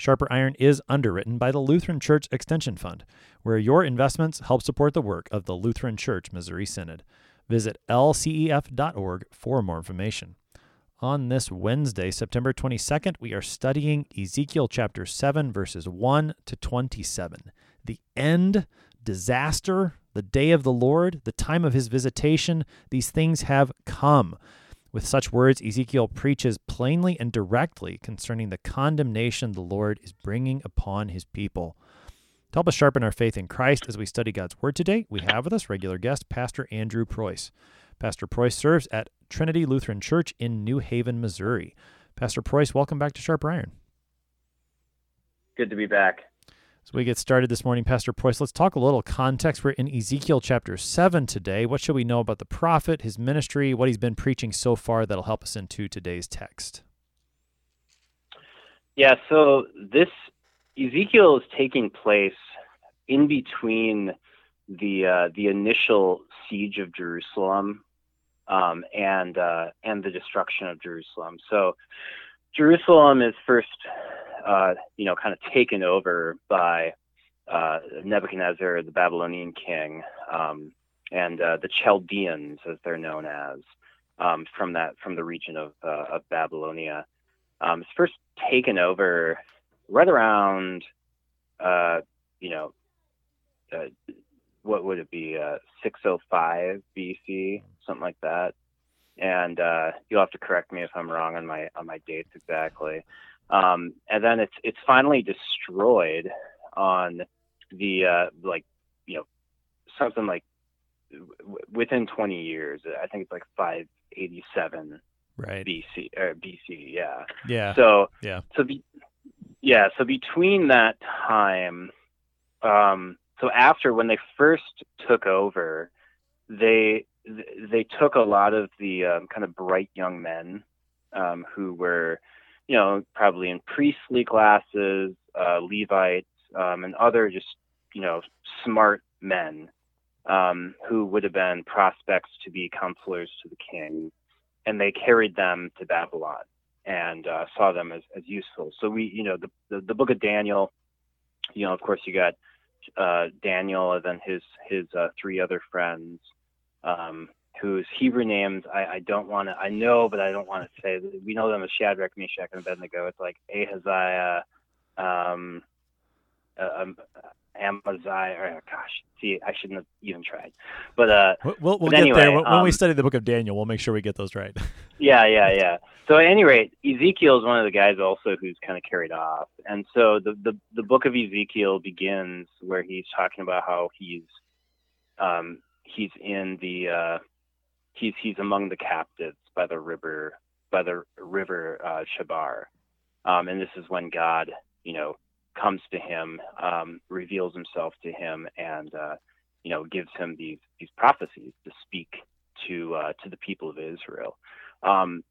Sharper Iron is underwritten by the Lutheran Church Extension Fund, where your investments help support the work of the Lutheran Church Missouri Synod. Visit lcef.org for more information. On this Wednesday, September 22nd, we are studying Ezekiel chapter 7, verses 1 to 27. The end, disaster, the day of the Lord, the time of his visitation, these things have come. With such words, Ezekiel preaches plainly and directly concerning the condemnation the Lord is bringing upon his people. To help us sharpen our faith in Christ as we study God's Word today, we have with us regular guest, Pastor Andrew Preuss. Pastor Preuss serves at Trinity Lutheran Church in New Haven, Missouri. Pastor Preuss, welcome back to Sharp Iron. Good to be back. As we get started this morning, Pastor Preuss, let's talk a little context. We're in Ezekiel chapter 7 today. What should we know about the prophet, his ministry, what he's been preaching so far that'll help us into today's text? Yeah, so this Ezekiel is taking place in between the uh, the initial siege of Jerusalem um, and uh, and the destruction of Jerusalem. So Jerusalem is first, uh, you know, kind of taken over by uh, Nebuchadnezzar, the Babylonian king, um, and uh, the Chaldeans, as they're known as, um, from that from the region of uh, of Babylonia. Um, it's first taken over right around, uh, you know, uh, what would it be, uh, 605 BC, something like that. And you'll have to correct me if I'm wrong on my on my dates exactly. Um, and then it's it's finally destroyed on the uh, like you know something like w- within 20 years. I think it's like 587 right BC or BC. Yeah. Yeah. So yeah. So be, yeah. So between that time, um, so after when they first took over, they they took a lot of the um, kind of bright young men um, who were, you know, probably in priestly classes, uh, Levites, um, and other just you know smart men um, who would have been prospects to be counselors to the king, and they carried them to Babylon and uh, saw them as, as useful. So we, you know, the, the, the book of Daniel, you know, of course you got uh, Daniel and then his his uh, three other friends, um, whose Hebrew names I, I don't want to, I know, but I don't want to say. We know them as Shadrach, Meshach, and Abednego. It's like Ahaziah, um, uh, um, Amaziah. Or, gosh, see, I shouldn't have even tried. But uh, we'll, we'll, but get anyway, there when, when we um, study the book of Daniel. We'll make sure we get those right. yeah, yeah, yeah. So at any rate, Ezekiel is one of the guys also who's kind of carried off, and so the the, the book of Ezekiel begins where he's talking about how he's um, he's in the uh, he's he's among the captives by the river by the river uh, Chebar, um, and this is when God you know comes to him, um, reveals himself to him, and uh, you know gives him these these prophecies to speak to uh, to the people of Israel. Um,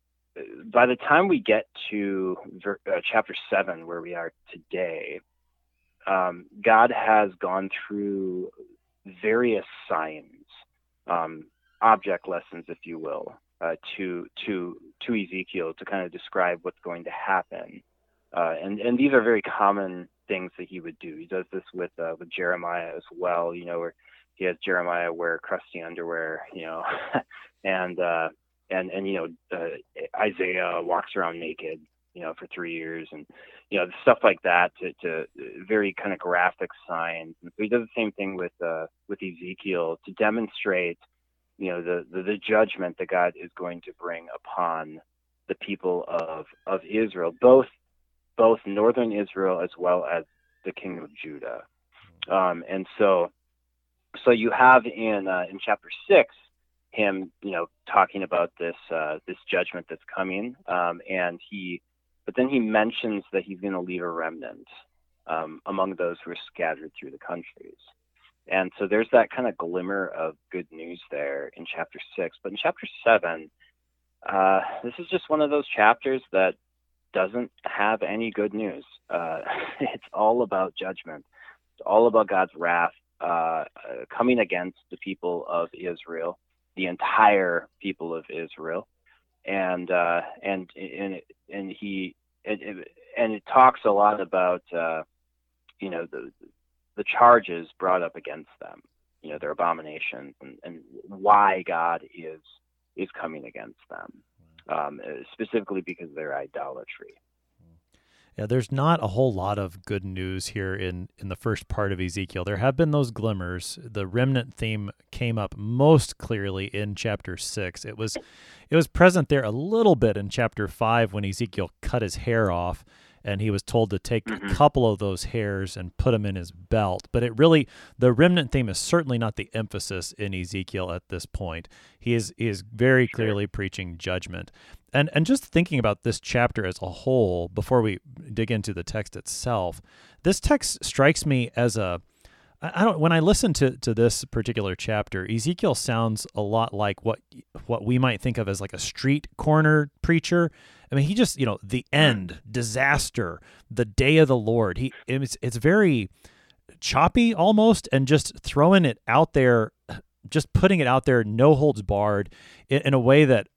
by the time we get to ver- uh, chapter seven, where we are today, um, God has gone through various signs, um, object lessons, if you will, uh, to to to Ezekiel to kind of describe what's going to happen. Uh, and and these are very common things that he would do. He does this with uh, with Jeremiah as well. You know, where he has Jeremiah wear crusty underwear. You know, and uh, and and you know uh, Isaiah walks around naked. You know, for three years, and you know stuff like that to, to very kind of graphic signs. And so he does the same thing with uh, with Ezekiel to demonstrate, you know, the, the the judgment that God is going to bring upon the people of of Israel, both both northern Israel as well as the kingdom of Judah. Um, and so, so you have in uh, in chapter six him, you know, talking about this uh, this judgment that's coming, um, and he, but then he mentions that he's going to leave a remnant um, among those who are scattered through the countries. And so there's that kind of glimmer of good news there in chapter six. But in chapter seven, uh, this is just one of those chapters that doesn't have any good news. Uh, it's all about judgment. It's all about God's wrath uh, coming against the people of Israel, the entire people of Israel, and uh, and and and he and, and it talks a lot about uh, you know the the charges brought up against them, you know their abominations and, and why God is is coming against them, um, specifically because of their idolatry. Yeah, there's not a whole lot of good news here in in the first part of Ezekiel. There have been those glimmers. The remnant theme came up most clearly in chapter 6. It was it was present there a little bit in chapter 5 when Ezekiel cut his hair off and he was told to take mm-hmm. a couple of those hairs and put them in his belt. But it really, the remnant theme is certainly not the emphasis in Ezekiel at this point. He is he is very clearly preaching judgment. And and just thinking about this chapter as a whole before we dig into the text itself, this text strikes me as a I don't. When I listen to, to this particular chapter, Ezekiel sounds a lot like what what we might think of as like a street corner preacher. I mean, he just you know the end, disaster, the day of the Lord. He it's it's very choppy almost, and just throwing it out there, just putting it out there, no holds barred, in, in a way that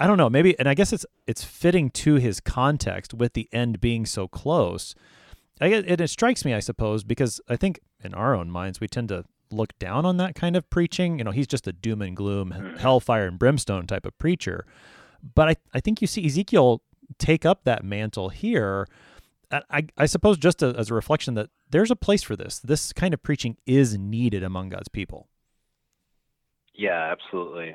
I don't know. Maybe, and I guess it's it's fitting to his context with the end being so close. I get, it, it strikes me, I suppose, because I think in our own minds we tend to look down on that kind of preaching. You know, he's just a doom and gloom, mm-hmm. hellfire and brimstone type of preacher. But I, I think you see Ezekiel take up that mantle here. I, I suppose just a, as a reflection that there's a place for this. This kind of preaching is needed among God's people. Yeah, absolutely.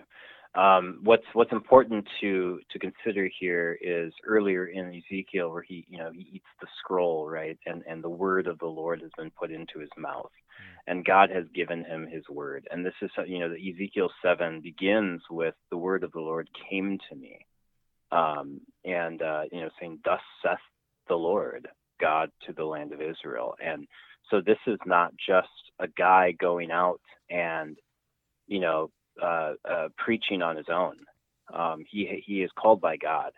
Um, what's what's important to to consider here is earlier in Ezekiel where he you know he eats the scroll right? And and the word of the Lord has been put into his mouth. Hmm. and God has given him his word. And this is you know the Ezekiel seven begins with the word of the Lord came to me. Um, and uh, you know saying thus saith the Lord God to the land of Israel. And so this is not just a guy going out and you know uh, uh, preaching on his own. Um, he he is called by God,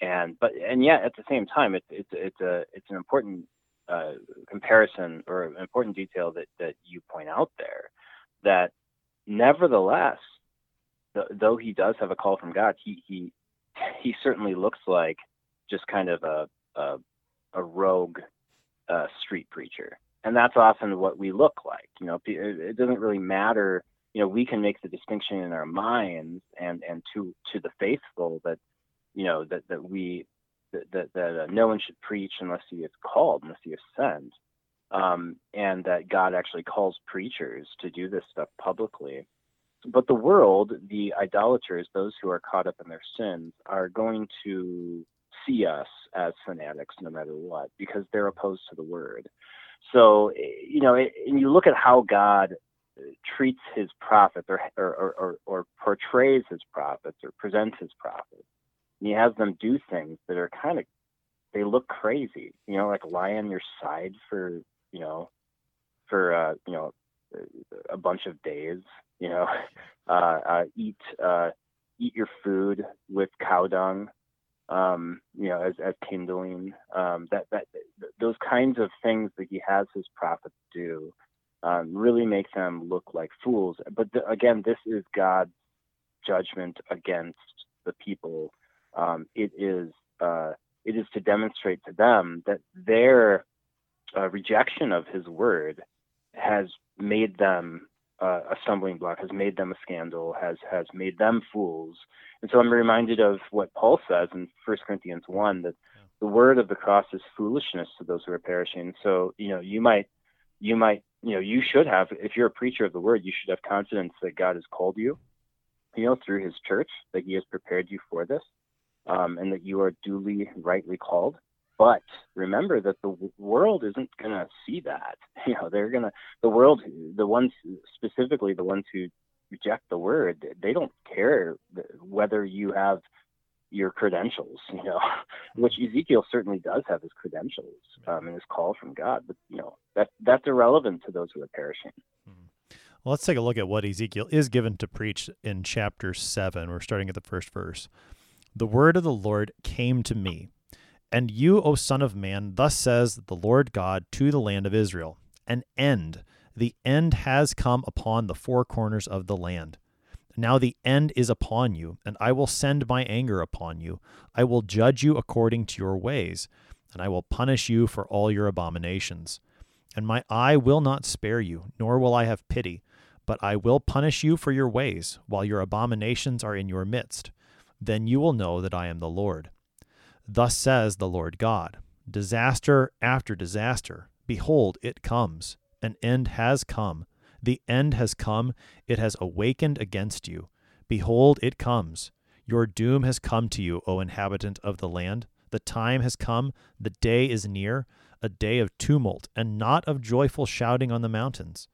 and but and yet at the same time, it's it's it's a it's an important uh, comparison or an important detail that that you point out there that nevertheless, th- though he does have a call from God, he he he certainly looks like just kind of a a, a rogue uh, street preacher, and that's often what we look like. You know, it doesn't really matter you know we can make the distinction in our minds and and to to the faithful that you know that that we that that, that uh, no one should preach unless he is called unless he is sent. Um, and that god actually calls preachers to do this stuff publicly. But the world the idolaters those who are caught up in their sins are going to see us as fanatics no matter what because they're opposed to the word. So you know and you look at how god treats his prophets or, or, or, or portrays his prophets or presents his prophets. And he has them do things that are kind of, they look crazy, you know, like lie on your side for, you know, for, uh, you know, a bunch of days, you know, uh, uh, eat, uh, eat your food with cow dung, um, you know, as, as kindling, um, that, that, those kinds of things that he has his prophets do um, really make them look like fools. But the, again, this is God's judgment against the people. Um, it is uh, it is to demonstrate to them that their uh, rejection of His word has made them uh, a stumbling block, has made them a scandal, has has made them fools. And so I'm reminded of what Paul says in 1 Corinthians 1 that the word of the cross is foolishness to those who are perishing. So you know you might you might you know, you should have, if you're a preacher of the word, you should have confidence that God has called you, you know, through his church, that he has prepared you for this, um, and that you are duly, rightly called. But remember that the world isn't going to see that. You know, they're going to, the world, the ones, specifically the ones who reject the word, they don't care whether you have your credentials, you know, which mm-hmm. Ezekiel certainly does have his credentials um, and his call from God, but you know that that's irrelevant to those who are perishing. Mm-hmm. Well, let's take a look at what Ezekiel is given to preach in chapter 7. We're starting at the first verse. The word of the Lord came to me. And you, O Son of Man, thus says the Lord God to the land of Israel An end. The end has come upon the four corners of the land. Now the end is upon you, and I will send my anger upon you. I will judge you according to your ways, and I will punish you for all your abominations. And my eye will not spare you, nor will I have pity, but I will punish you for your ways, while your abominations are in your midst. Then you will know that I am the Lord. Thus says the Lord God Disaster after disaster, behold, it comes. An end has come. The end has come. It has awakened against you. Behold, it comes. Your doom has come to you, O inhabitant of the land. The time has come. The day is near, a day of tumult, and not of joyful shouting on the mountains.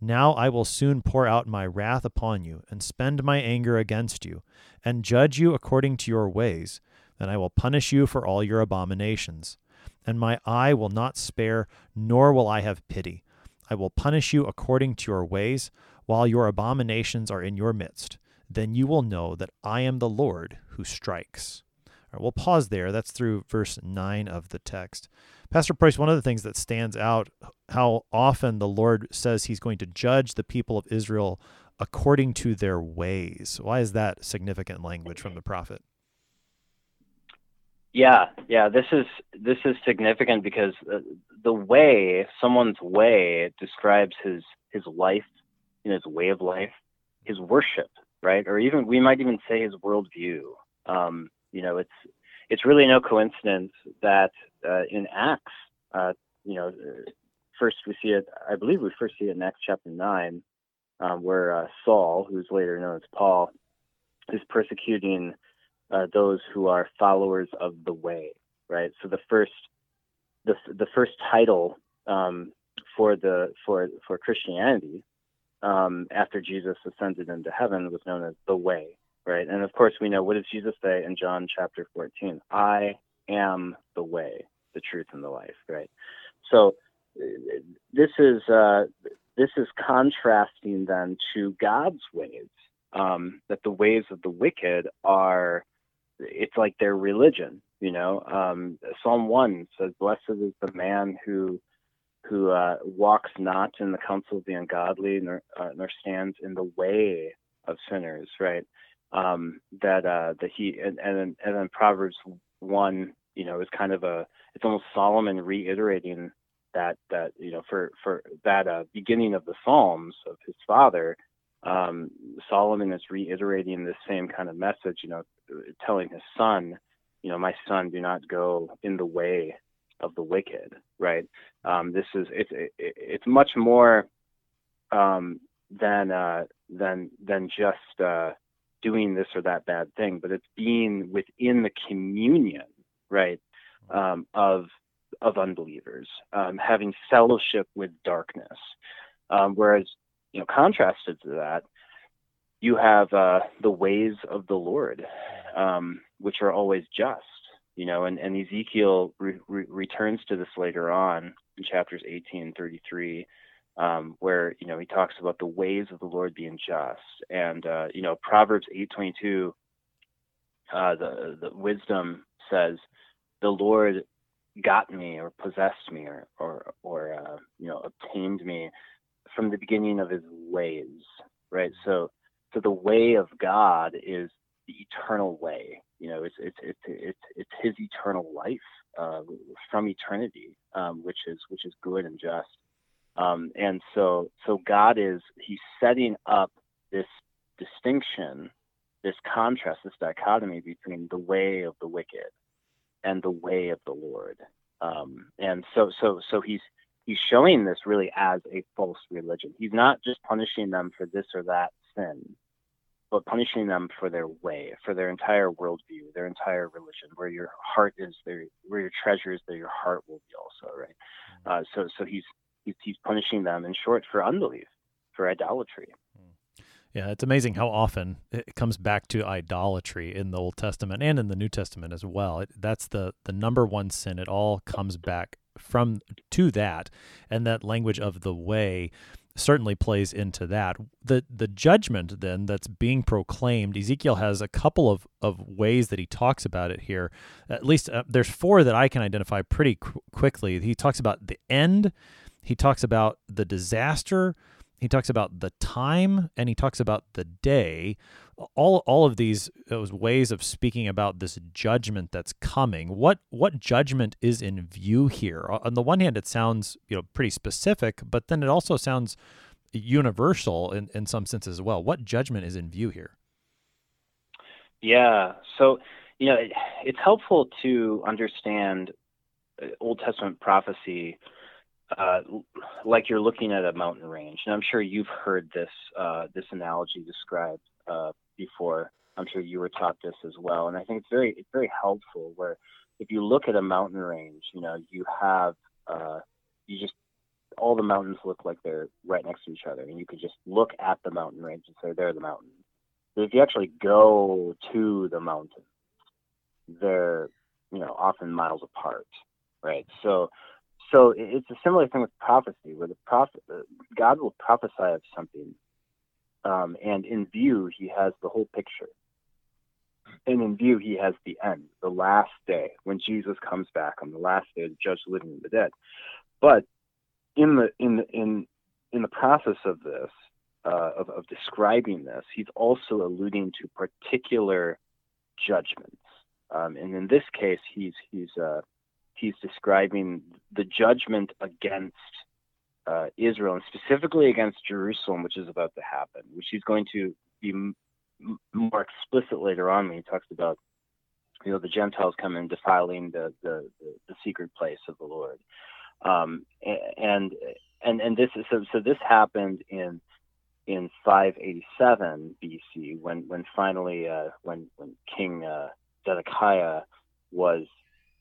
Now I will soon pour out my wrath upon you, and spend my anger against you, and judge you according to your ways, and I will punish you for all your abominations. And my eye will not spare, nor will I have pity. I will punish you according to your ways, while your abominations are in your midst. Then you will know that I am the Lord who strikes. All right, we'll pause there. That's through verse 9 of the text. Pastor Preuss, one of the things that stands out, how often the Lord says he's going to judge the people of Israel according to their ways. Why is that significant language from the prophet? Yeah, yeah, this is this is significant because the way someone's way describes his his life, his way of life, his worship, right? Or even we might even say his worldview. Um, you know, it's it's really no coincidence that uh, in Acts, uh, you know, first we see it. I believe we first see it in Acts chapter nine, um, where uh, Saul, who's later known as Paul, is persecuting uh, those who are followers of the way, right? So the first, the the first title um, for the for for Christianity um, after Jesus ascended into heaven was known as the way, right? And of course, we know what does Jesus say in John chapter 14? I am the way, the truth, and the life, right? So this is uh, this is contrasting then to God's ways. Um, that the ways of the wicked are it's like their religion, you know. Um, Psalm one says, "Blessed is the man who who uh, walks not in the counsel of the ungodly, nor, uh, nor stands in the way of sinners." Right? Um, that uh, that he and and then, and then Proverbs one, you know, is kind of a it's almost Solomon reiterating that that you know for for that uh, beginning of the Psalms of his father. Um, Solomon is reiterating the same kind of message, you know, telling his son, you know, my son, do not go in the way of the wicked, right? Um, this is it's it, it's much more um, than uh, than than just uh, doing this or that bad thing, but it's being within the communion, right, um, of of unbelievers, um, having fellowship with darkness. Um, whereas, you know, contrasted to that, you have uh, the ways of the Lord, um, which are always just, you know, and, and Ezekiel re- re- returns to this later on in chapters 18 and 33, um, where, you know, he talks about the ways of the Lord being just. And, uh, you know, Proverbs 8.22, uh, the, the wisdom says, the Lord got me or possessed me or, or, or uh, you know, obtained me from the beginning of his ways, right? So, so the way of God is the eternal way. You know, it's it's it's it's, it's His eternal life uh, from eternity, um, which is which is good and just. Um, and so so God is He's setting up this distinction, this contrast, this dichotomy between the way of the wicked and the way of the Lord. Um, and so so so He's he's showing this really as a false religion. He's not just punishing them for this or that sin, but punishing them for their way, for their entire worldview, their entire religion. Where your heart is, there, where your treasure is, there your heart will be also. Right. Mm-hmm. Uh, so so he's, he's he's punishing them in short for unbelief, for idolatry. Yeah, it's amazing how often it comes back to idolatry in the Old Testament and in the New Testament as well. It, that's the the number one sin. It all comes back from to that, and that language of the way certainly plays into that. The the judgment then that's being proclaimed, Ezekiel has a couple of, of ways that he talks about it here. At least uh, there's four that I can identify pretty qu- quickly. He talks about the end, he talks about the disaster, he talks about the time, and he talks about the day. All all of these those ways of speaking about this judgment that's coming. What what judgment is in view here? On the one hand, it sounds you know pretty specific, but then it also sounds universal in, in some sense as well. What judgment is in view here? Yeah. So, you know, it, it's helpful to understand uh, Old Testament prophecy uh, like you're looking at a mountain range. And I'm sure you've heard this uh, this analogy described uh, before. I'm sure you were taught this as well. And I think it's very it's very helpful where if you look at a mountain range, you know, you have uh, you just all the mountains look like they're right next to each other, and you could just look at the mountain range and say they're the mountains. But if you actually go to the mountains, they're you know often miles apart, right? So so it's a similar thing with prophecy, where the prophet uh, God will prophesy of something, um, and in view He has the whole picture, and in view He has the end, the last day when Jesus comes back on the last day to judge the living and the dead. But in the in the, in in the process of this, uh, of, of describing this, He's also alluding to particular judgments, um, and in this case, He's he's uh, he's describing the judgment against uh, Israel and specifically against Jerusalem, which is about to happen, which he's going to be m- more explicit later on when he talks about you know the Gentiles come in defiling the the, the, the secret place of the Lord, um, and and and this is so so this happened in in 587 BC when when finally uh, when when King uh, Zedekiah was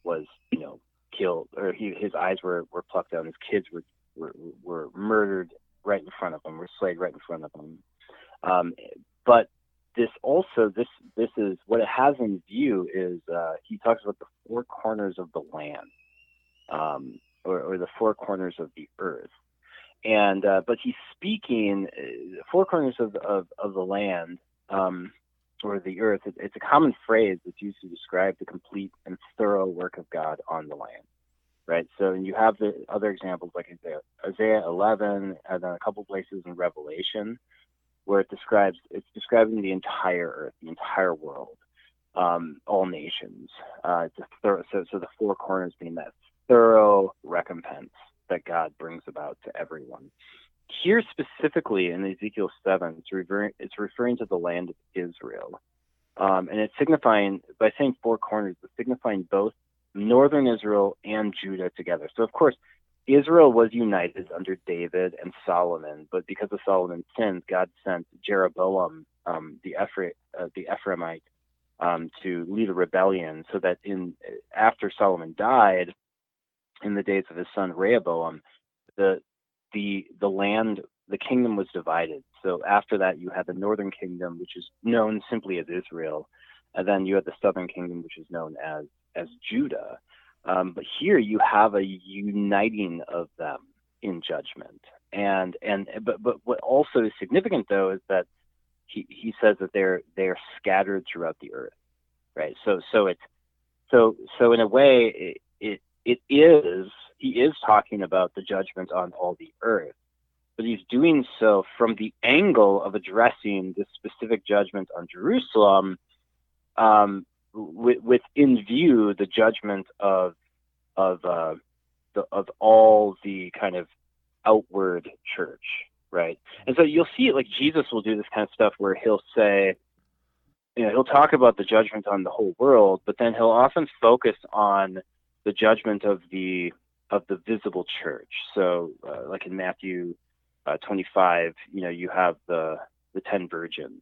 was you know killed or he, his eyes were, were plucked out. His kids were, were were murdered right in front of him, were slayed right in front of him. Um, but this also this this is what it has in view is uh, he talks about the four corners of the land, um, or, or the four corners of the earth. And uh, but he's speaking uh, four corners of of, of the land. Um, or the earth. It's a common phrase that's used to describe the complete and thorough work of God on the land, right? So you have the other examples like Isaiah, Isaiah 11, and then a couple places in Revelation where it describes it's describing the entire earth, the entire world, um, all nations. Uh, thorough, so, so the four corners being that thorough recompense that God brings about to everyone. Here specifically in Ezekiel 7, it's, referring, it's referring to the land of Israel. Um, and it's signifying, by saying four corners, it's signifying both northern Israel and Judah together. So, of course, Israel was united under David and Solomon, but because of Solomon's sins, God sent Jeroboam, um, the, Ephra- uh, the Ephraimite, um, to lead a rebellion, so that in after Solomon died, in the days of his son Rehoboam, the the the land the kingdom was divided. So after that, you had the northern kingdom, which is known simply as Israel, and then you had the southern kingdom, which is known as as Judah. Um, but here you have a uniting of them in judgment, and and but but what also is significant though is that he he says that they're they're scattered throughout the earth, right? So so it's so so in a way it it, it is he is talking about the judgment on all the earth, but he's doing so from the angle of addressing this specific judgment on Jerusalem, um, with, in view the judgment of of uh, the, of all the kind of outward church, right? And so you'll see it like Jesus will do this kind of stuff where he'll say, you know, he'll talk about the judgment on the whole world, but then he'll often focus on the judgment of the of the visible church. So, uh, like in Matthew uh, 25, you know, you have the the ten virgins,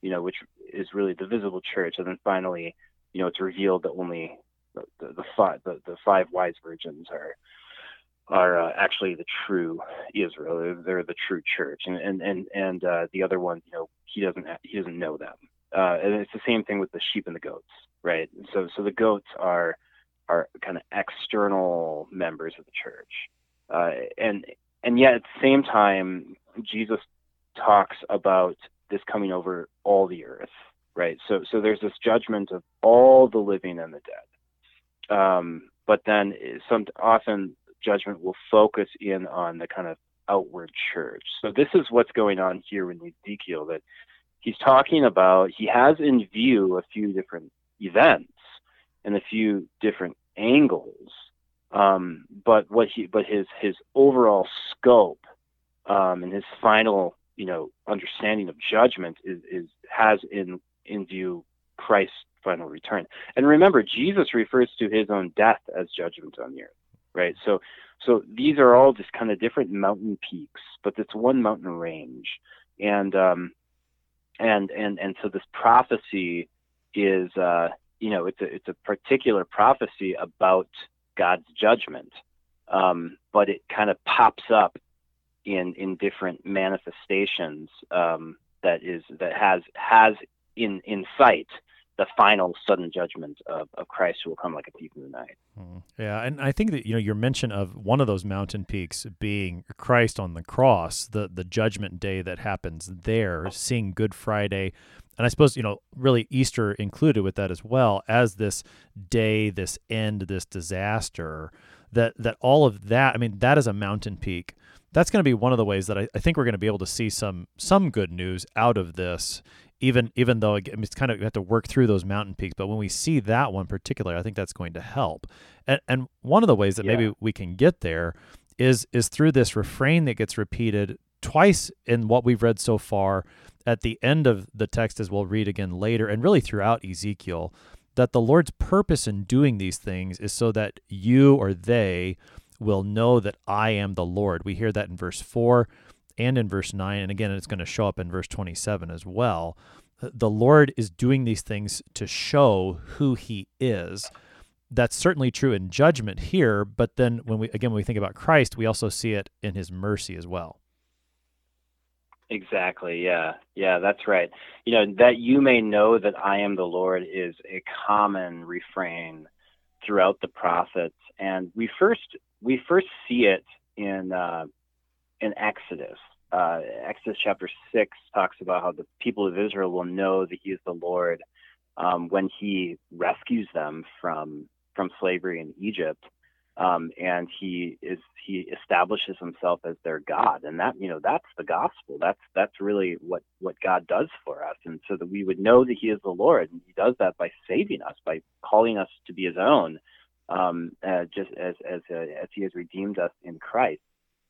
you know, which is really the visible church, and then finally, you know, it's revealed that only the the, the five the, the five wise virgins are are uh, actually the true Israel. They're, they're, the true church, and and and and uh, the other ones, you know, he doesn't he doesn't know them. Uh, and it's the same thing with the sheep and the goats, right? So so the goats are are kind of external members of the church, uh, and and yet at the same time, Jesus talks about this coming over all the earth, right? So so there's this judgment of all the living and the dead. Um, but then some often judgment will focus in on the kind of outward church. So this is what's going on here in Ezekiel that he's talking about. He has in view a few different events and a few different angles, um, but what he but his his overall scope um, and his final you know understanding of judgment is, is has in in view Christ's final return. And remember, Jesus refers to his own death as judgment on the earth, right? So so these are all just kind of different mountain peaks, but it's one mountain range, and um, and and and so this prophecy is uh, you know it's a it's a particular prophecy about God's judgment, um, but it kind of pops up in in different manifestations um, that is that has has in in sight the final sudden judgment of, of Christ who will come like a thief in the night. Hmm. Yeah, and I think that you know your mention of one of those mountain peaks being Christ on the cross, the the judgment day that happens there, seeing Good Friday, and I suppose you know really Easter included with that as well as this day, this end, this disaster. That that all of that, I mean, that is a mountain peak that's going to be one of the ways that I, I think we're going to be able to see some some good news out of this even even though it's kind of you have to work through those mountain peaks but when we see that one particularly i think that's going to help and and one of the ways that yeah. maybe we can get there is is through this refrain that gets repeated twice in what we've read so far at the end of the text as we'll read again later and really throughout ezekiel that the lord's purpose in doing these things is so that you or they will know that I am the Lord. We hear that in verse 4 and in verse 9. And again, it's going to show up in verse 27 as well. Uh, the Lord is doing these things to show who he is. That's certainly true in judgment here, but then when we again when we think about Christ, we also see it in his mercy as well. Exactly. Yeah. Yeah, that's right. You know, that you may know that I am the Lord is a common refrain throughout the prophets and we first we first see it in uh, in Exodus. Uh, Exodus chapter six talks about how the people of Israel will know that He is the Lord um, when He rescues them from from slavery in Egypt, um, and He is He establishes Himself as their God, and that you know that's the gospel. That's that's really what what God does for us, and so that we would know that He is the Lord, and He does that by saving us, by calling us to be His own um, uh, just as as uh, as He has redeemed us in Christ.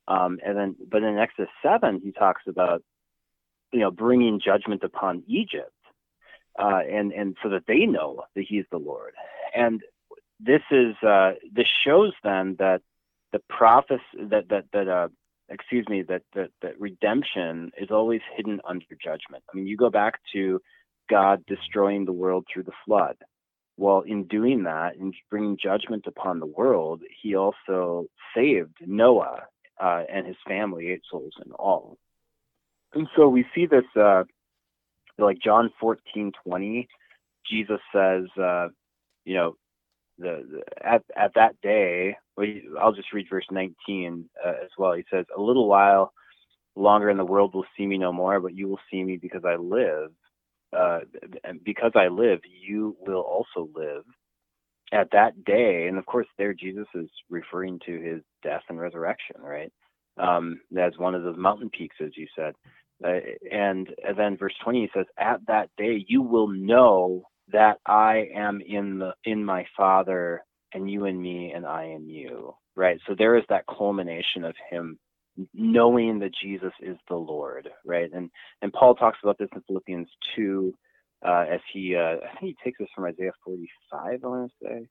Um, and then, but in Exodus seven, He talks about you know bringing judgment upon Egypt, uh, and and so that they know that He's the Lord. And this is uh, this shows then that the prophecy that that that uh, excuse me that, that that redemption is always hidden under judgment. I mean, you go back to God destroying the world through the flood. Well, in doing that, in bringing judgment upon the world, he also saved Noah uh, and his family, eight souls in all. And so we see this, uh, like John 14, 20, Jesus says, uh, you know, the, at, at that day, I'll just read verse 19 uh, as well. He says, A little while longer and the world will see me no more, but you will see me because I live uh, because I live, you will also live at that day. And of course, there Jesus is referring to his death and resurrection, right? Um, as one of those mountain peaks, as you said. Uh, and, and then verse 20 he says, "At that day, you will know that I am in the in my Father, and you in me, and I in you." Right. So there is that culmination of him knowing that Jesus is the Lord, right? And and Paul talks about this in Philippians two, uh, as he uh, I think he takes this from Isaiah forty five. I want to say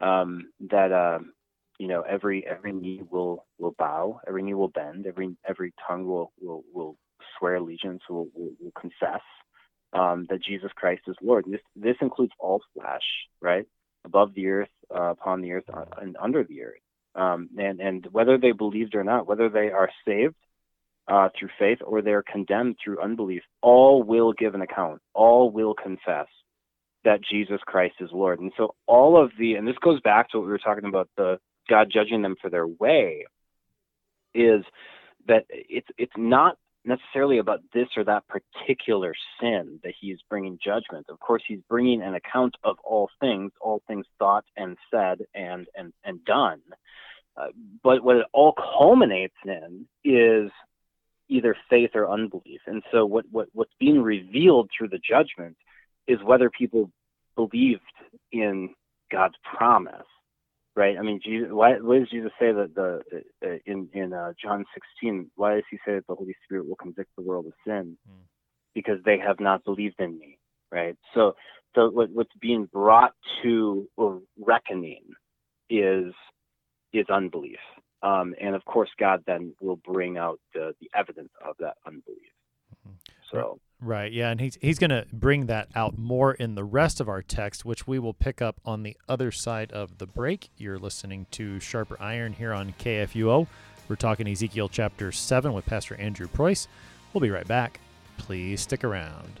um, that uh, you know every every knee will will bow, every knee will bend, every every tongue will will will swear allegiance, will will, will confess um, that Jesus Christ is Lord. This this includes all flesh, right? Above the earth, uh, upon the earth, uh, and under the earth um, and and whether they believed or not, whether they are saved uh, through faith or they're condemned through unbelief, all will give an account. All will confess that Jesus Christ is Lord. And so all of the and this goes back to what we were talking about the God judging them for their way is that it's it's not necessarily about this or that particular sin that he is bringing judgment. Of course, he's bringing an account of all things, all things thought and said and and and done. Uh, but what it all culminates in is either faith or unbelief. And so what, what what's being revealed through the judgment is whether people believed in God's promise right? I mean, Jesus, why, why does Jesus say that the uh, in in uh, John 16? Why does he say that the Holy Spirit will convict the world of sin? Mm. Because they have not believed in me, right? So, so what, what's being brought to or reckoning is is unbelief, um, and of course, God then will bring out the the evidence of that unbelief. Mm-hmm. So. Right. Yeah, and he's he's going to bring that out more in the rest of our text, which we will pick up on the other side of the break. You're listening to Sharper Iron here on KFUO. We're talking Ezekiel chapter 7 with Pastor Andrew Preuss. We'll be right back. Please stick around.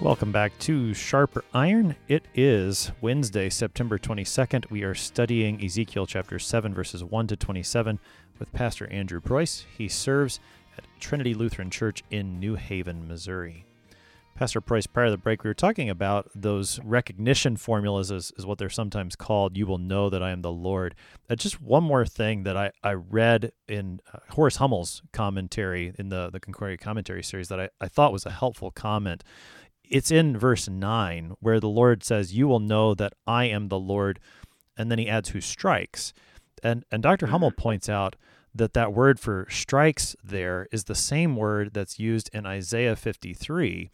Welcome back to Sharper Iron. It is Wednesday, September 22nd. We are studying Ezekiel chapter 7, verses 1 to 27 with Pastor Andrew Preuss. He serves at Trinity Lutheran Church in New Haven, Missouri. Pastor Preuss, prior to the break, we were talking about those recognition formulas, is, is what they're sometimes called. You will know that I am the Lord. Uh, just one more thing that I, I read in uh, Horace Hummel's commentary in the, the Concordia commentary series that I, I thought was a helpful comment it's in verse 9 where the Lord says, You will know that I am the Lord. And then he adds, Who strikes. And, and Dr. Mm-hmm. Hummel points out that that word for strikes there is the same word that's used in Isaiah 53,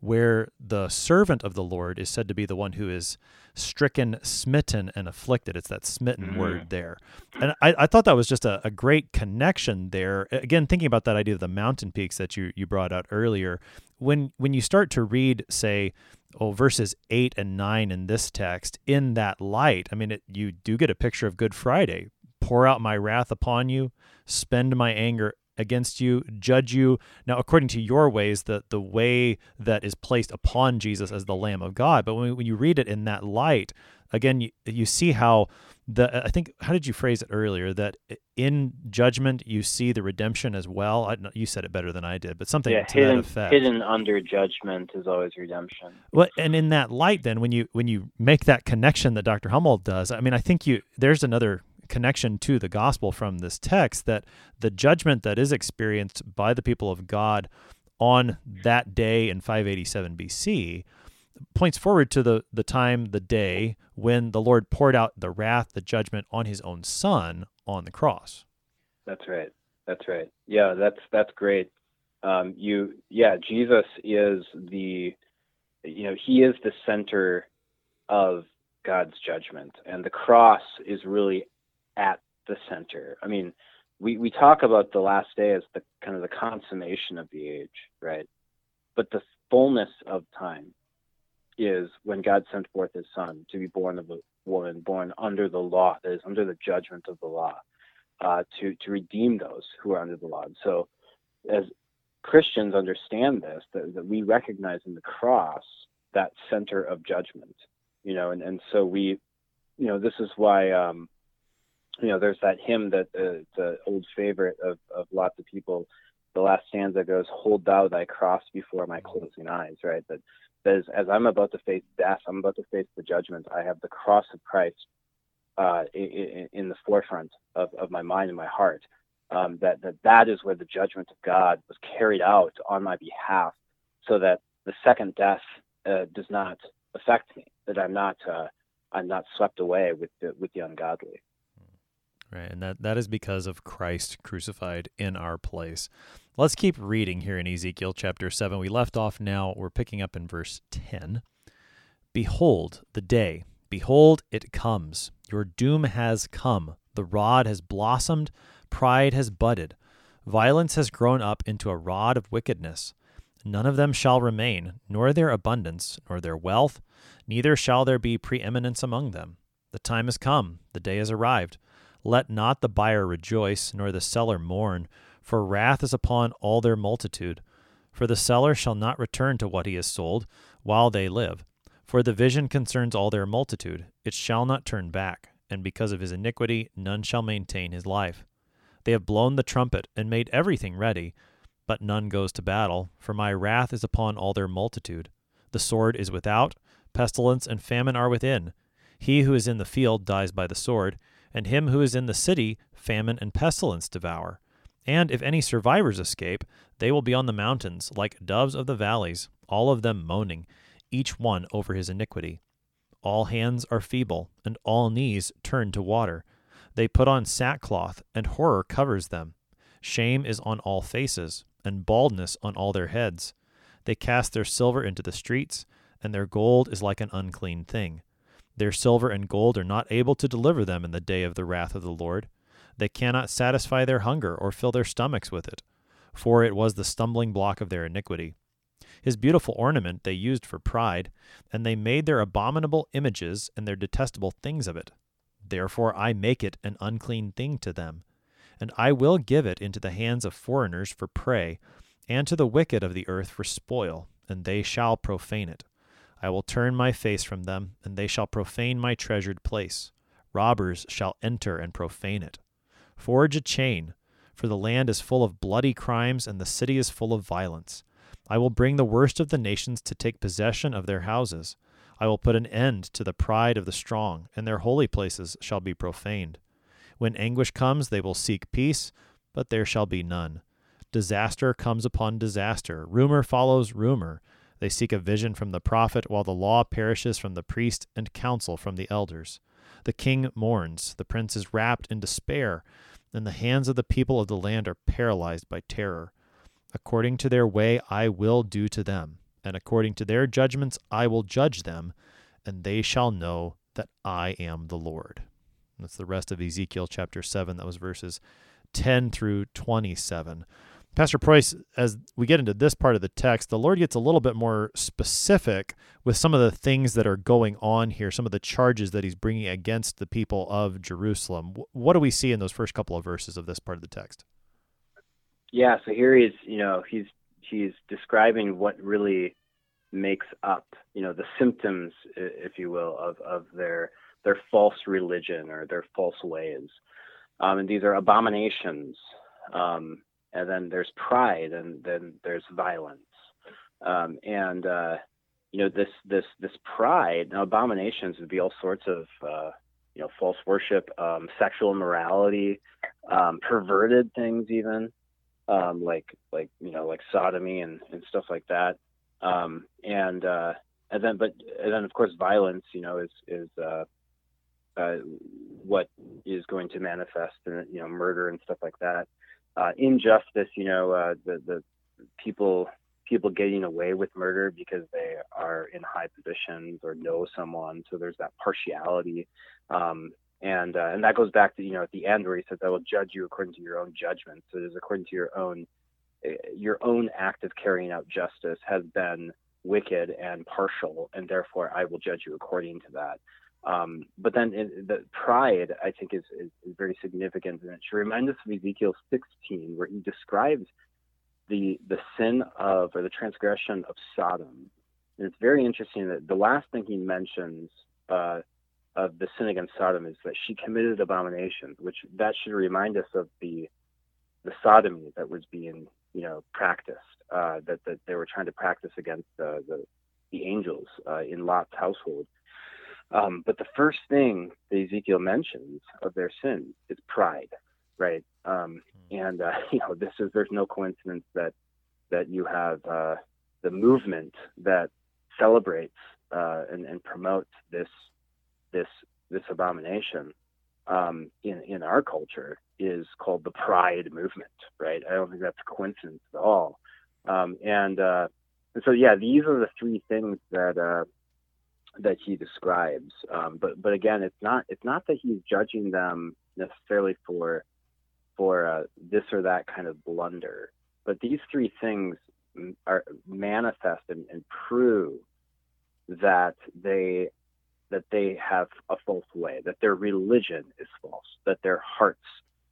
where the servant of the Lord is said to be the one who is stricken, smitten, and afflicted. It's that smitten mm-hmm. word there. And I, I, thought that was just a, a, great connection there. Again, thinking about that idea of the mountain peaks that you, you brought out earlier, when when you start to read, say, oh, verses eight and nine in this text in that light, I mean, it, you do get a picture of Good Friday. Pour out my wrath upon you, spend my anger against you, judge you. Now, according to your ways, the, the way that is placed upon Jesus as the Lamb of God. But when, when you read it in that light, again, you, you see how the uh, I think how did you phrase it earlier that in judgment you see the redemption as well. I, you said it better than I did, but something yeah, to hidden, that effect. Hidden under judgment is always redemption. Well, and in that light, then when you when you make that connection that Dr. Hummel does, I mean, I think you there's another connection to the gospel from this text that the judgment that is experienced by the people of God on that day in 587 BC points forward to the, the time, the day when the Lord poured out the wrath, the judgment on his own son on the cross. That's right. That's right. Yeah, that's that's great. Um, you yeah, Jesus is the you know, he is the center of God's judgment and the cross is really at the center. I mean, we, we talk about the last day as the kind of the consummation of the age, right? But the fullness of time is when God sent forth his son to be born of a woman, born under the law, that is under the judgment of the law, uh, to, to redeem those who are under the law. And so as Christians understand this, that, that we recognize in the cross that center of judgment, you know, and, and so we, you know, this is why, um, you know, there's that hymn that uh, the old favorite of, of lots of people. The last stanza goes, "Hold thou thy cross before my closing eyes." Right. That says, as I'm about to face death, I'm about to face the judgment. I have the cross of Christ uh, in, in, the forefront of, of my mind and my heart. Um, that, that that is where the judgment of God was carried out on my behalf, so that the second death uh, does not affect me. That I'm not uh, I'm not swept away with the with the ungodly. Right, and that, that is because of Christ crucified in our place. Let's keep reading here in Ezekiel chapter 7. We left off now, we're picking up in verse 10. Behold, the day, behold, it comes. Your doom has come. The rod has blossomed, pride has budded, violence has grown up into a rod of wickedness. None of them shall remain, nor their abundance, nor their wealth, neither shall there be preeminence among them. The time has come, the day has arrived. Let not the buyer rejoice, nor the seller mourn, for wrath is upon all their multitude. For the seller shall not return to what he has sold while they live. For the vision concerns all their multitude, it shall not turn back and because of his iniquity none shall maintain his life. They have blown the trumpet and made everything ready, but none goes to battle, for my wrath is upon all their multitude. The sword is without, pestilence and famine are within. He who is in the field dies by the sword, and him who is in the city famine and pestilence devour. And if any survivors escape, they will be on the mountains, like doves of the valleys, all of them moaning, each one over his iniquity. All hands are feeble, and all knees turn to water. They put on sackcloth, and horror covers them. Shame is on all faces, and baldness on all their heads. They cast their silver into the streets, and their gold is like an unclean thing. Their silver and gold are not able to deliver them in the day of the wrath of the Lord. They cannot satisfy their hunger or fill their stomachs with it, for it was the stumbling block of their iniquity. His beautiful ornament they used for pride, and they made their abominable images and their detestable things of it. Therefore I make it an unclean thing to them. And I will give it into the hands of foreigners for prey, and to the wicked of the earth for spoil, and they shall profane it. I will turn my face from them, and they shall profane my treasured place. Robbers shall enter and profane it. Forge a chain, for the land is full of bloody crimes, and the city is full of violence. I will bring the worst of the nations to take possession of their houses. I will put an end to the pride of the strong, and their holy places shall be profaned. When anguish comes, they will seek peace, but there shall be none. Disaster comes upon disaster. Rumor follows rumor. They seek a vision from the prophet, while the law perishes from the priest and counsel from the elders. The king mourns, the prince is wrapped in despair, and the hands of the people of the land are paralyzed by terror. According to their way I will do to them, and according to their judgments I will judge them, and they shall know that I am the Lord. That's the rest of Ezekiel chapter 7. That was verses 10 through 27. Pastor Preuss, as we get into this part of the text, the Lord gets a little bit more specific with some of the things that are going on here, some of the charges that he's bringing against the people of Jerusalem. What do we see in those first couple of verses of this part of the text? Yeah, so here he's, you know, he's he's describing what really makes up, you know, the symptoms, if you will, of of their their false religion or their false ways. Um, and these are abominations. Um, and then there's pride, and then there's violence. Um, and uh, you know, this this this pride. Abominations would be all sorts of uh, you know false worship, um, sexual immorality, um, perverted things, even um, like like you know like sodomy and, and stuff like that. Um, and uh, and then but and then of course violence you know is is uh, uh, what is going to manifest in you know murder and stuff like that. Uh, injustice you know uh, the the people people getting away with murder because they are in high positions or know someone so there's that partiality um, and uh, and that goes back to you know at the end where he says I will judge you according to your own judgment. So it is according to your own eh, your own act of carrying out justice has been wicked and partial, and therefore I will judge you according to that. Um, but then the pride, I think, is, is, is very significant, and it should remind us of Ezekiel 16, where he describes the the sin of or the transgression of Sodom. And it's very interesting that the last thing he mentions uh, of the sin against Sodom is that she committed abominations, which that should remind us of the the sodomy that was being you know practiced uh, that that they were trying to practice against uh, the the angels uh, in Lot's household. Um, but the first thing that Ezekiel mentions of their sin is pride, right? Um, and uh, you know this is there's no coincidence that that you have uh, the movement that celebrates uh, and, and promotes this this this abomination um, in in our culture is called the Pride movement, right? I don't think that's a coincidence at all. Um, and, uh, and so, yeah, these are the three things that uh, that he describes. Um, but but again, it's not it's not that he's judging them necessarily for for uh, this or that kind of blunder. But these three things are manifest and, and prove that they that they have a false way, that their religion is false, that their hearts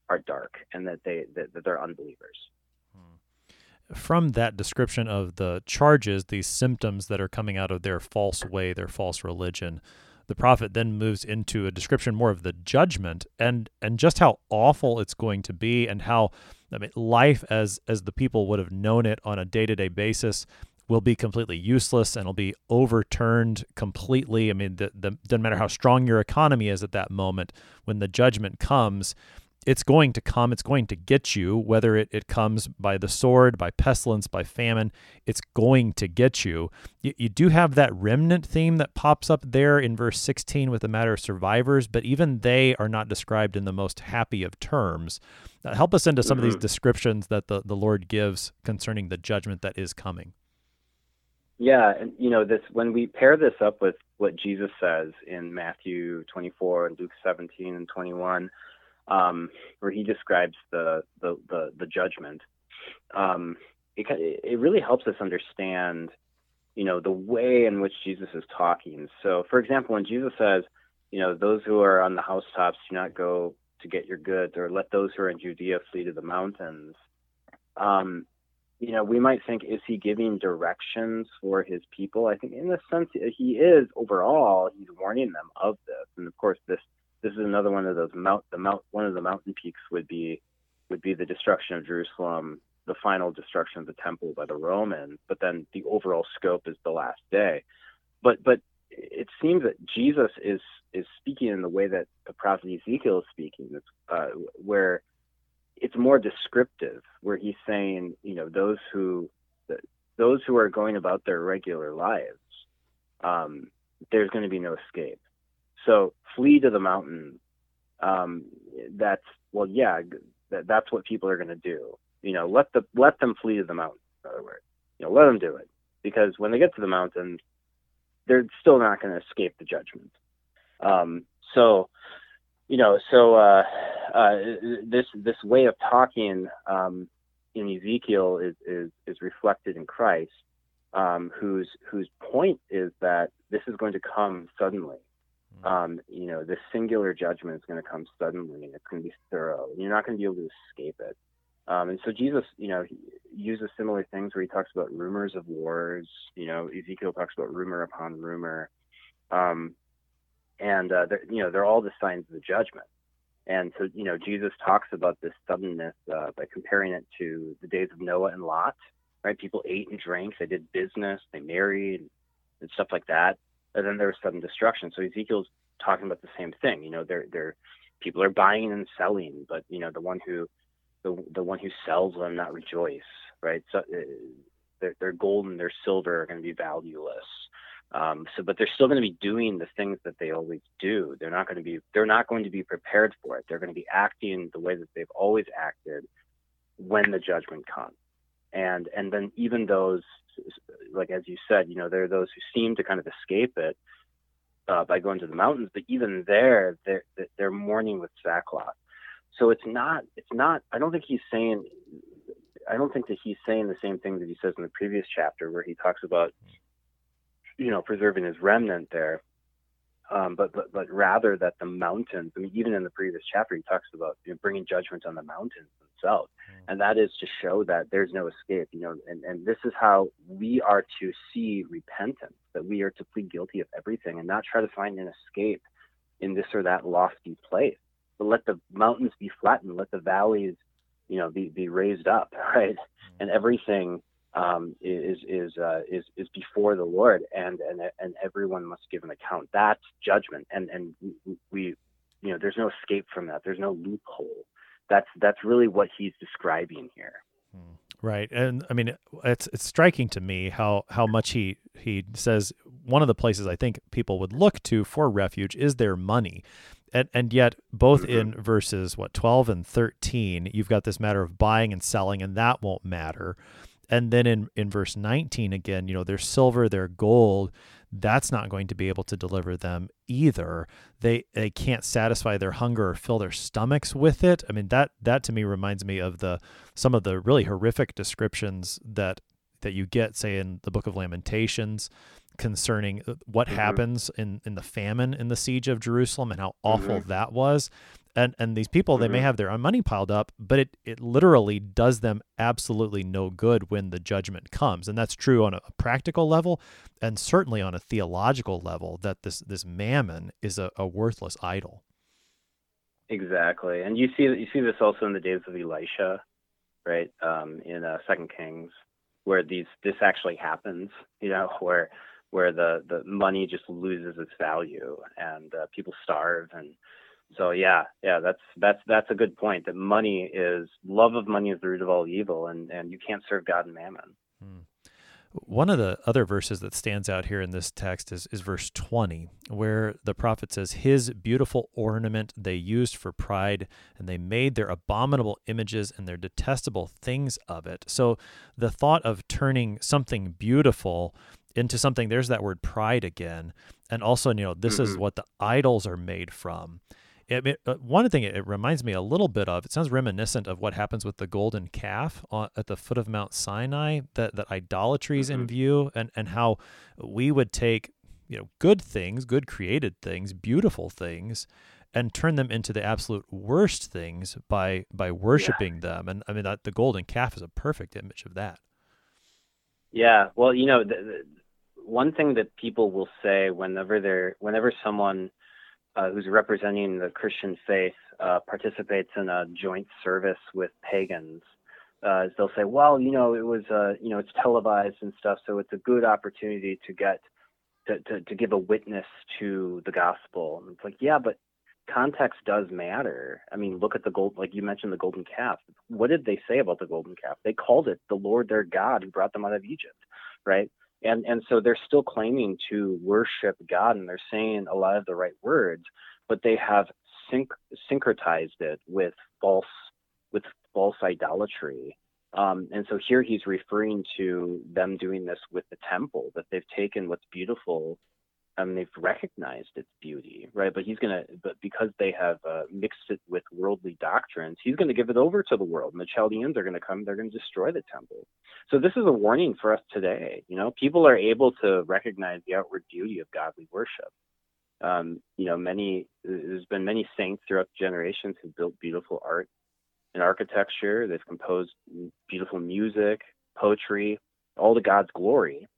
are dark, and that they that, that they're unbelievers. From that description of the charges, these symptoms that are coming out of their false way, their false religion, the prophet then moves into a description more of the judgment and and just how awful it's going to be and how I mean life as as the people would have known it on a day-to-day basis will be completely useless and it'll be overturned completely. I mean, the, the doesn't matter how strong your economy is at that moment when the judgment comes, it's going to come, it's going to get you, whether it, it comes by the sword, by pestilence, by famine, it's going to get you. you. You do have that remnant theme that pops up there in verse 16 with the matter of survivors, but even they are not described in the most happy of terms. Uh, help us into some mm-hmm. of these mm-hmm. descriptions that the, the Lord gives concerning the judgment that is coming. Yeah, and you know this when we pair this up with what Jesus says in Matthew 24 and Luke 17 and 21, um, where he describes the the the, the judgment. Um, it it really helps us understand, you know, the way in which Jesus is talking. So, for example, when Jesus says, you know, those who are on the housetops do not go to get your goods, or let those who are in Judea flee to the mountains. Um, you know, we might think, is he giving directions for his people? I think, in a sense, he is. Overall, he's warning them of this, and of course, this this is another one of those mount the mount one of the mountain peaks would be would be the destruction of Jerusalem, the final destruction of the temple by the Romans. But then the overall scope is the last day. But but it seems that Jesus is is speaking in the way that the prophet Ezekiel is speaking, uh, where it's more descriptive where he's saying, you know, those who those who are going about their regular lives, um, there's going to be no escape. So flee to the mountains. Um, that's well, yeah, that, that's what people are going to do. You know, let the let them flee to the mountains. In other words, you know, let them do it because when they get to the mountains, they're still not going to escape the judgment. Um, so, you know, so uh, uh, this this way of talking um, in Ezekiel is, is is reflected in Christ, um, whose whose point is that this is going to come suddenly. Um, you know, this singular judgment is going to come suddenly, and it's going to be thorough. You're not going to be able to escape it. Um, and so Jesus, you know, uses similar things where he talks about rumors of wars. You know, Ezekiel talks about rumor upon rumor. Um, and uh, you know they're all the signs of the judgment. And so you know Jesus talks about this suddenness uh, by comparing it to the days of Noah and Lot. Right, people ate and drank, they did business, they married, and stuff like that. And then there was sudden destruction. So Ezekiel's talking about the same thing. You know, they're they're people are buying and selling, but you know the one who the the one who sells will not rejoice. Right, so uh, their, their gold and their silver are going to be valueless. Um, so, but they're still going to be doing the things that they always do. They're not going to be they're not going to be prepared for it. They're going to be acting the way that they've always acted when the judgment comes. And and then even those, like as you said, you know, there are those who seem to kind of escape it uh, by going to the mountains, but even there, they're they're mourning with sackcloth. So it's not it's not. I don't think he's saying. I don't think that he's saying the same thing that he says in the previous chapter, where he talks about you know, preserving his remnant there. Um, but, but but rather that the mountains. I mean, even in the previous chapter, he talks about you know, bringing judgment on the mountains themselves, mm. and that is to show that there's no escape. You know, and and this is how we are to see repentance. That we are to plead guilty of everything and not try to find an escape in this or that lofty place. But let the mountains be flattened. Let the valleys, you know, be be raised up, right? Mm. And everything um, is is uh, is is before the Lord, and and and everyone must give an account. That's judgment, and and we, you know, there's no escape from that. There's no loophole. That's that's really what he's describing here. Right, and I mean, it's it's striking to me how how much he he says one of the places I think people would look to for refuge is their money. And, and yet, both Mm-hmm. in verses, what, 12 and 13, you've got this matter of buying and selling, and that won't matter. And then in, in verse 19, again, you know, their silver, their gold, that's not going to be able to deliver them either. They they can't satisfy their hunger or fill their stomachs with it. I mean that that to me reminds me of the some of the really horrific descriptions that that you get say in the book of Lamentations concerning uh, what Mhm. happens in in the famine in the siege of Jerusalem and how awful Mhm. that was. And and these people they may Mhm. have their own money piled up, but it it literally does them absolutely no good when the judgment comes. And that's true on a practical level and certainly on a theological level that this this mammon is a, a worthless idol. Exactly, and you see you see this also in the days of Elisha, right? Um, in uh, Second Kings, where these this actually happens. You know, where where the the money just loses its value and uh, people starve and so yeah yeah that's that's that's a good point that money is love of money is the root of all evil and and you can't serve god and mammon One of the other verses that stands out here in this text is, is verse 20, where the prophet says, His beautiful ornament they used for pride, and they made their abominable images and their detestable things of it. So the thought of turning something beautiful into something, there's that word pride again. And also, you know, this is Mhm. what the idols are made from. It, it, uh, one thing it, reminds me a little bit of, it sounds reminiscent of what happens with the golden calf on, at the foot of Mount Sinai, that, that idolatry is in Mhm. view, and, and how we would take you know good things, good created things, beautiful things, and turn them into the absolute worst things by by worshiping them. And I mean that the golden calf is a perfect image of that. Yeah, well, you know, the, the, one thing that people will say whenever they're whenever someone uh, who's representing the Christian faith uh, participates in a joint service with pagans, uh, they'll say, "Well, you know, it was, uh, you know, it's televised and stuff, so it's a good opportunity to get to, to, to give a witness to the gospel." And it's like, yeah, but context does matter. I mean, look at the gold, like you mentioned, the golden calf. What did they say about the golden calf? They called it the Lord their God who brought them out of Egypt, right? And and so they're still claiming to worship God, and they're saying a lot of the right words, but they have syncretized it with false with false idolatry. Um, and so here he's referring to them doing this with the temple, that they've taken what's beautiful and they've recognized its beauty, right? But he's gonna, but because they have uh, mixed it with worldly doctrines, he's gonna give it over to the world, and the Chaldeans are gonna come, they're gonna destroy the temple. So this is a warning for us today. You know, people are able to recognize the outward beauty of godly worship. Um, you know, many there's been many saints throughout generations who built beautiful art and architecture. They've composed beautiful music, poetry, all to God's glory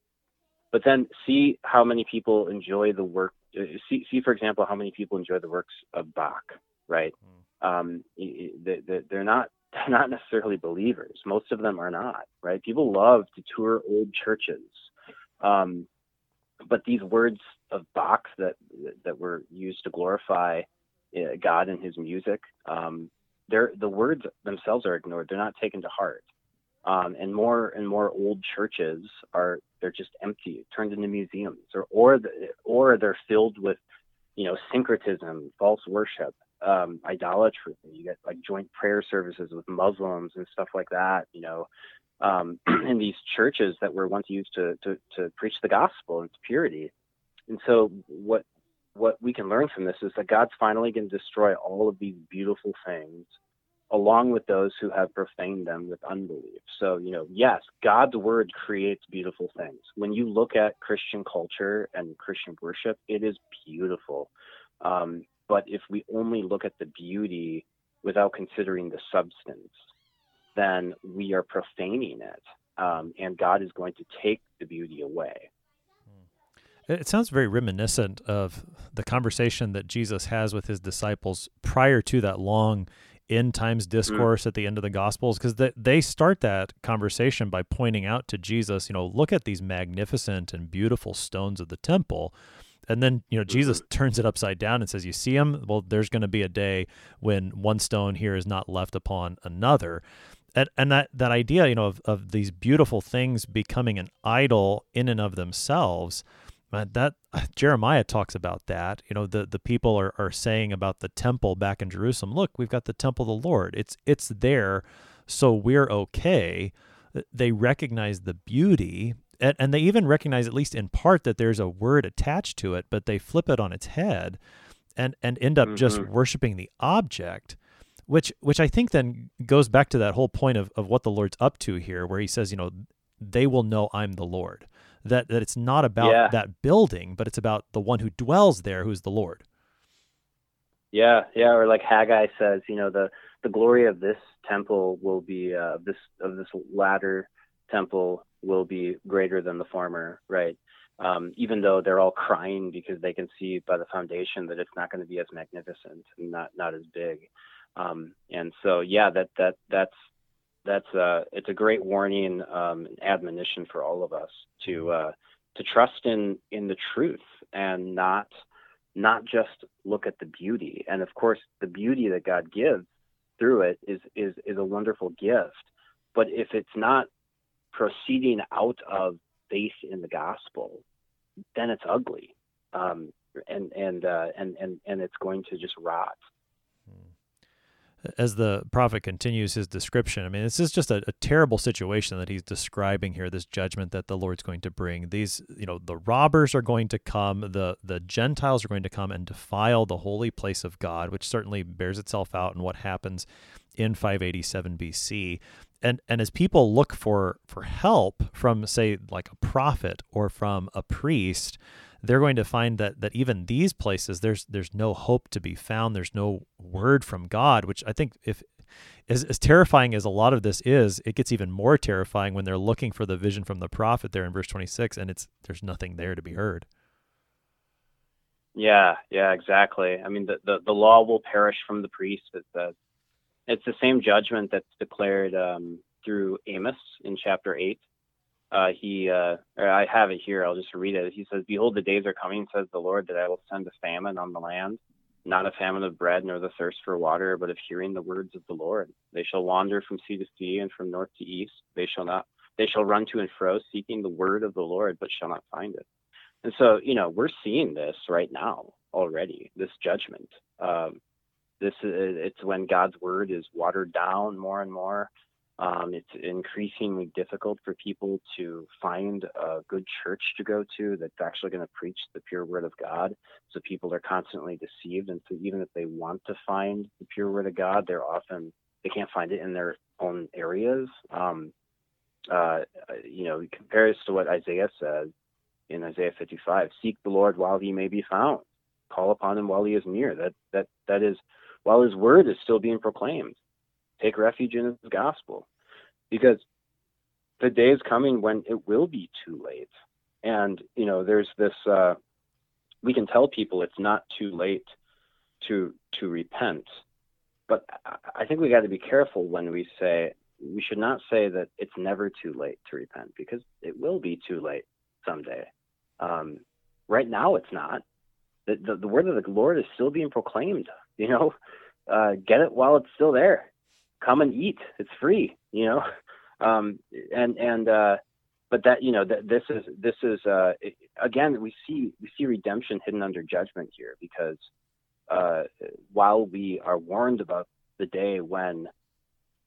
but then see how many people enjoy the work uh, see, see for example how many people enjoy the works of bach right? Um, they, they- they're not they're not necessarily believers. Most of them are not right? People love to tour old churches. Um, but these words of bach that that were used to glorify uh, god and his music um, they're the words themselves are ignored. They're not taken to heart um, and more and more old churches are they're just empty, turned into museums, or or the, or they're filled with you know syncretism, false worship, um, idolatry. You get like joint prayer services with Muslims and stuff like that. You know, um, in these churches that were once used to, to to preach the gospel and its purity. And so what what we can learn from this is that God's finally going to destroy all of these beautiful things along with those who have profaned them with unbelief. So, you know, yes, God's word creates beautiful things. When you look at Christian culture and Christian worship, it is beautiful. Um, but if we only look at the beauty without considering the substance, then we are profaning it. Um, and God is going to take the beauty away. It it sounds very reminiscent of the conversation that Jesus has with his disciples prior to that long end times mm. discourse at the end of the Gospels, because they, they start that conversation by pointing out to Jesus, you know, look at these magnificent and beautiful stones of the temple. And then, you know, mm-hmm. Jesus turns it upside down and says, You see them? Well, there's going to be a day when one stone here is not left upon another. And, and that, that idea, you know, of, of these beautiful things becoming an idol in and of themselves, Uh, that uh, Jeremiah talks about that. You know, the the people are are saying about the temple back in Jerusalem. Look, we've got the temple of the Lord. It's it's there, so we're okay. Uh, they recognize the beauty, and, and they even recognize, at least in part, that there's a word attached to it. But they flip it on its head, and and end up mm-hmm. just worshiping the object which which I think then goes back to that whole point of, of what the Lord's up to here, where he says, you know, they will know I'm the Lord that that it's not about yeah. that building, but it's about the one who dwells there, who's the Lord. Yeah, yeah, or like Haggai says, you know, the the glory of this temple will be uh, this of this latter temple will be greater than the former, right? Um, even though they're all crying because they can see by the foundation that it's not going to be as magnificent and not not as big. Um, and so, yeah, that that that's that's uh, it's a great warning, um, admonition for all of us to uh, to trust in in the truth and not not just look at the beauty. And of course, the beauty that God gives through it is is is a wonderful gift. But if it's not proceeding out of faith in the gospel, then it's ugly, um, and and uh, and and and it's going to just rot as the prophet continues his description, I mean, this is just a, a, terrible situation that he's describing here. This judgment that the Lord's going to bring. These, you know, the robbers are going to come. the The Gentiles are going to come and defile the holy place of God, which certainly bears itself out in what happens in 587 BC. And and as people look for for help from, say, like a prophet or from a priest, they're going to find that that even these places there's there's no hope to be found. There's no word from god which i think if as, as terrifying as a lot of this is it gets even more terrifying when they're looking for the vision from the prophet there in verse 26 and it's there's nothing there to be heard. Yeah yeah exactly. I mean the the, the law will perish from the priest. It says it's the same judgment that's declared um, through amos in chapter 8 uh, he, uh, I have it here. I'll just read it. He says, "Behold, the days are coming," says the Lord, "that I will send a famine on the land, not a famine of bread, nor the thirst for water, but of hearing the words of the Lord. They shall wander from sea to sea and from north to east. They shall not. They shall run to and fro, seeking the word of the Lord, but shall not find it." And so, you know, we're seeing this right now already. This judgment. Um, this is, it's when God's word is watered down more and more um, it's increasingly difficult for people to find a good church to go to that's actually going to preach the pure word of God. So people are constantly deceived. And so even if they want to find the pure word of God, they're often, they can't find it in their own areas. Um, uh, you know, compare this to what Isaiah says in Isaiah 55 Seek the Lord while he may be found, call upon him while he is near. That, that, that is, while his word is still being proclaimed take refuge in his gospel. Because the day is coming when it will be too late. And you know there's this uh, we can tell people it's not too late to to repent. But i think we got to be careful when we say we should not say that it's never too late to repent because it will be too late someday. Um, right now it's not. The, the, the word of the lord is still being proclaimed you know? Uh, get it while it's still there come and eat. It's free, you know. Um, and and uh, but that you know that this is this is uh, it, again we see we see redemption hidden under judgment here because uh, while we are warned about the day when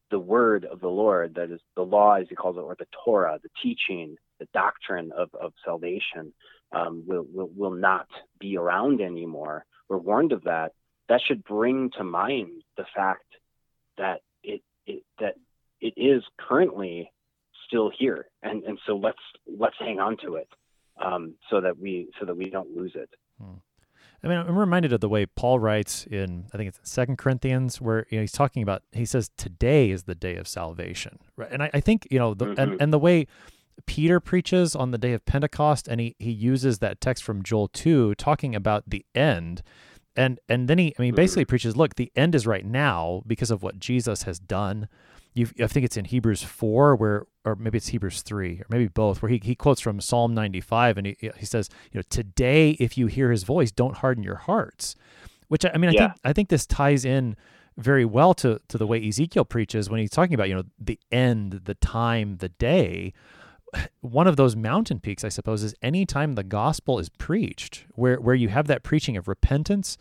the word of the Lord, that is the law as he calls it, or the Torah, the teaching, the doctrine of, of salvation, um, will, will will not be around anymore. We're warned of that. That should bring to mind the fact that it, that it is currently still here, and and so let's let's hang on to it um, so that we so that we don't lose it. Hmm. I mean, I'm reminded of the way Paul writes in I think it's Second Corinthians, where you know, he's talking about he says today is the day of salvation, right? And I, I think you know, the, mm-hmm. and and the way Peter preaches on the day of Pentecost, and he he uses that text from Joel two, talking about the end and and then he i mean basically mm-hmm. preaches look the end is right now because of what jesus has done. You i think it's in hebrews 4 where or maybe it's hebrews 3 or maybe both where he, he quotes from psalm 95 and he, he says you know today if you hear his voice don't harden your hearts which i, I mean i think i think this ties in very well to to the way ezekiel preaches when he's talking about you know the end the time the day one of those mountain peaks, I suppose, is anytime the gospel is preached, where where you have that preaching of repentance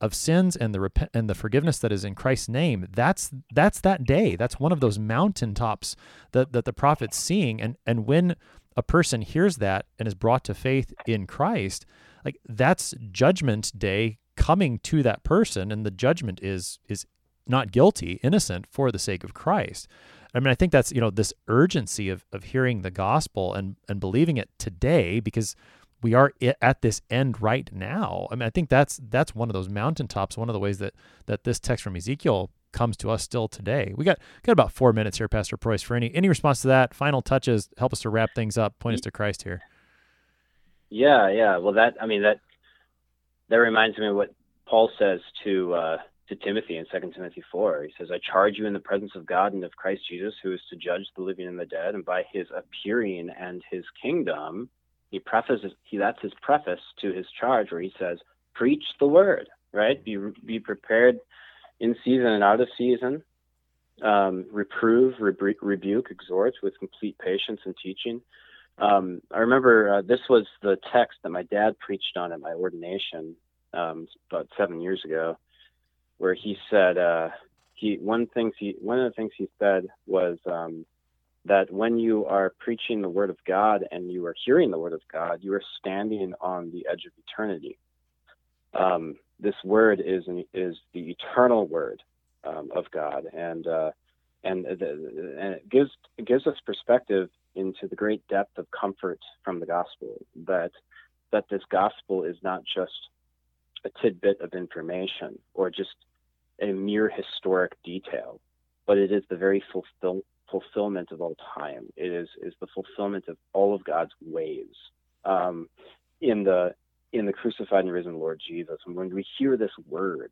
of sins and the rep- and the forgiveness that is in Christ's name. That's that's that day. That's one of those mountaintops that that the prophet's seeing. And and when a person hears that and is brought to faith in Christ, like that's judgment day coming to that person, and the judgment is is not guilty, innocent for the sake of Christ. I mean, I think that's you know this urgency of of hearing the gospel and and believing it today because we are at this end right now. I mean, I think that's that's one of those mountaintops. One of the ways that that this text from Ezekiel comes to us still today. We got got about four minutes here, Pastor Preuss. For any any response to that, final touches, help us to wrap things up. Point us to Christ here. Yeah, yeah. Well, that I mean that that reminds me of what Paul says to uh, to Timothy in 2 Timothy 4. He says, I charge you in the presence of God and of Christ Jesus, who is to judge the living and the dead, and by his appearing and his kingdom, he prefaces, he, that's his preface to his charge where he says, preach the word, right? Be, be prepared in season and out of season. Um, reprove, rebu- rebuke, exhort with complete patience and teaching. Um, I remember uh, this was the text that my dad preached on at my ordination um, about seven years ago where he said uh, he one things he one of the things he said was um, that when you are preaching the word of God and you are hearing the word of God, you are standing on the edge of eternity. Um, this word is is the eternal word um, of God, and uh, and the, and it gives it gives us perspective into the great depth of comfort from the gospel that that this gospel is not just a tidbit of information or just a mere historic detail, but it is the very fulfill, fulfillment of all time. It is is the fulfillment of all of God's ways um, in the in the crucified and risen Lord Jesus. And when we hear this word,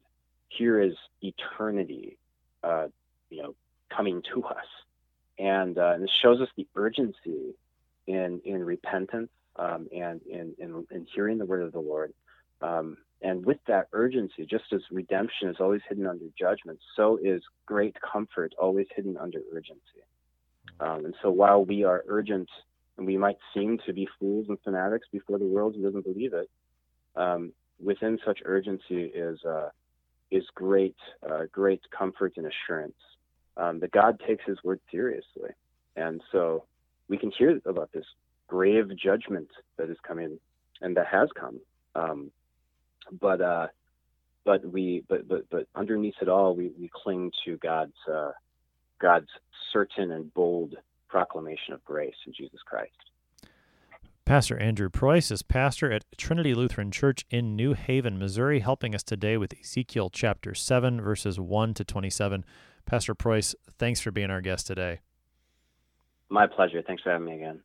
here is eternity, uh, you know, coming to us, and, uh, and it shows us the urgency in in repentance um, and in, in, in hearing the word of the Lord. Um, and with that urgency, just as redemption is always hidden under judgment, so is great comfort always hidden under urgency. Um, and so while we are urgent and we might seem to be fools and fanatics before the world who doesn't believe it, um, within such urgency is uh, is great uh, great comfort and assurance um, that God takes His word seriously, and so we can hear about this grave judgment that is coming and that has come. But uh, but we but but but underneath it all, we, we cling to God's uh, God's certain and bold proclamation of grace in Jesus Christ. Pastor Andrew Preuss is pastor at Trinity Lutheran Church in New Haven, Missouri, helping us today with Ezekiel chapter 7, verses 1 to 27. Pastor Preuss, thanks for being our guest today. My pleasure. Thanks for having me again.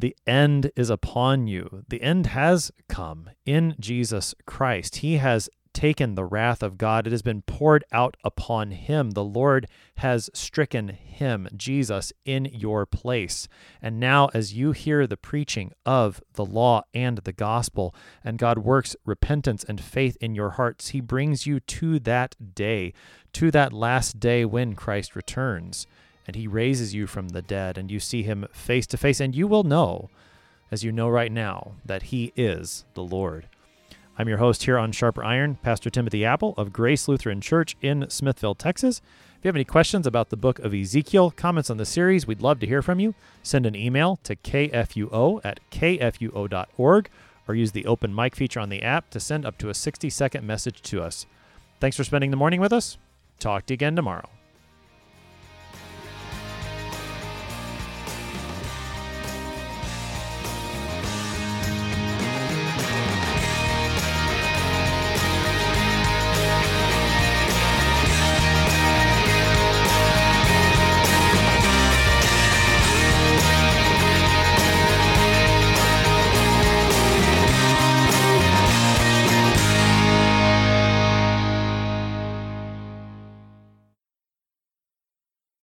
The end is upon you. The end has come in Jesus Christ. He has taken the wrath of God. It has been poured out upon him. The Lord has stricken him, Jesus, in your place. And now, as you hear the preaching of the law and the gospel, and God works repentance and faith in your hearts, he brings you to that day, to that last day when Christ returns and he raises you from the dead, and you see him face to face, and you will know, as you know right now, that he is the Lord. I'm your host here on Sharper Iron, Pastor Timothy Appel of Grace Lutheran Church in Smithville, Texas. If you have any questions about the book of Ezekiel, comments on the series, we'd love to hear from you. Send an email to kfuo at kfuo.org or use the open mic feature on the app to send up to a 60 second message to us. Thanks for spending the morning with us. Talk to you again tomorrow.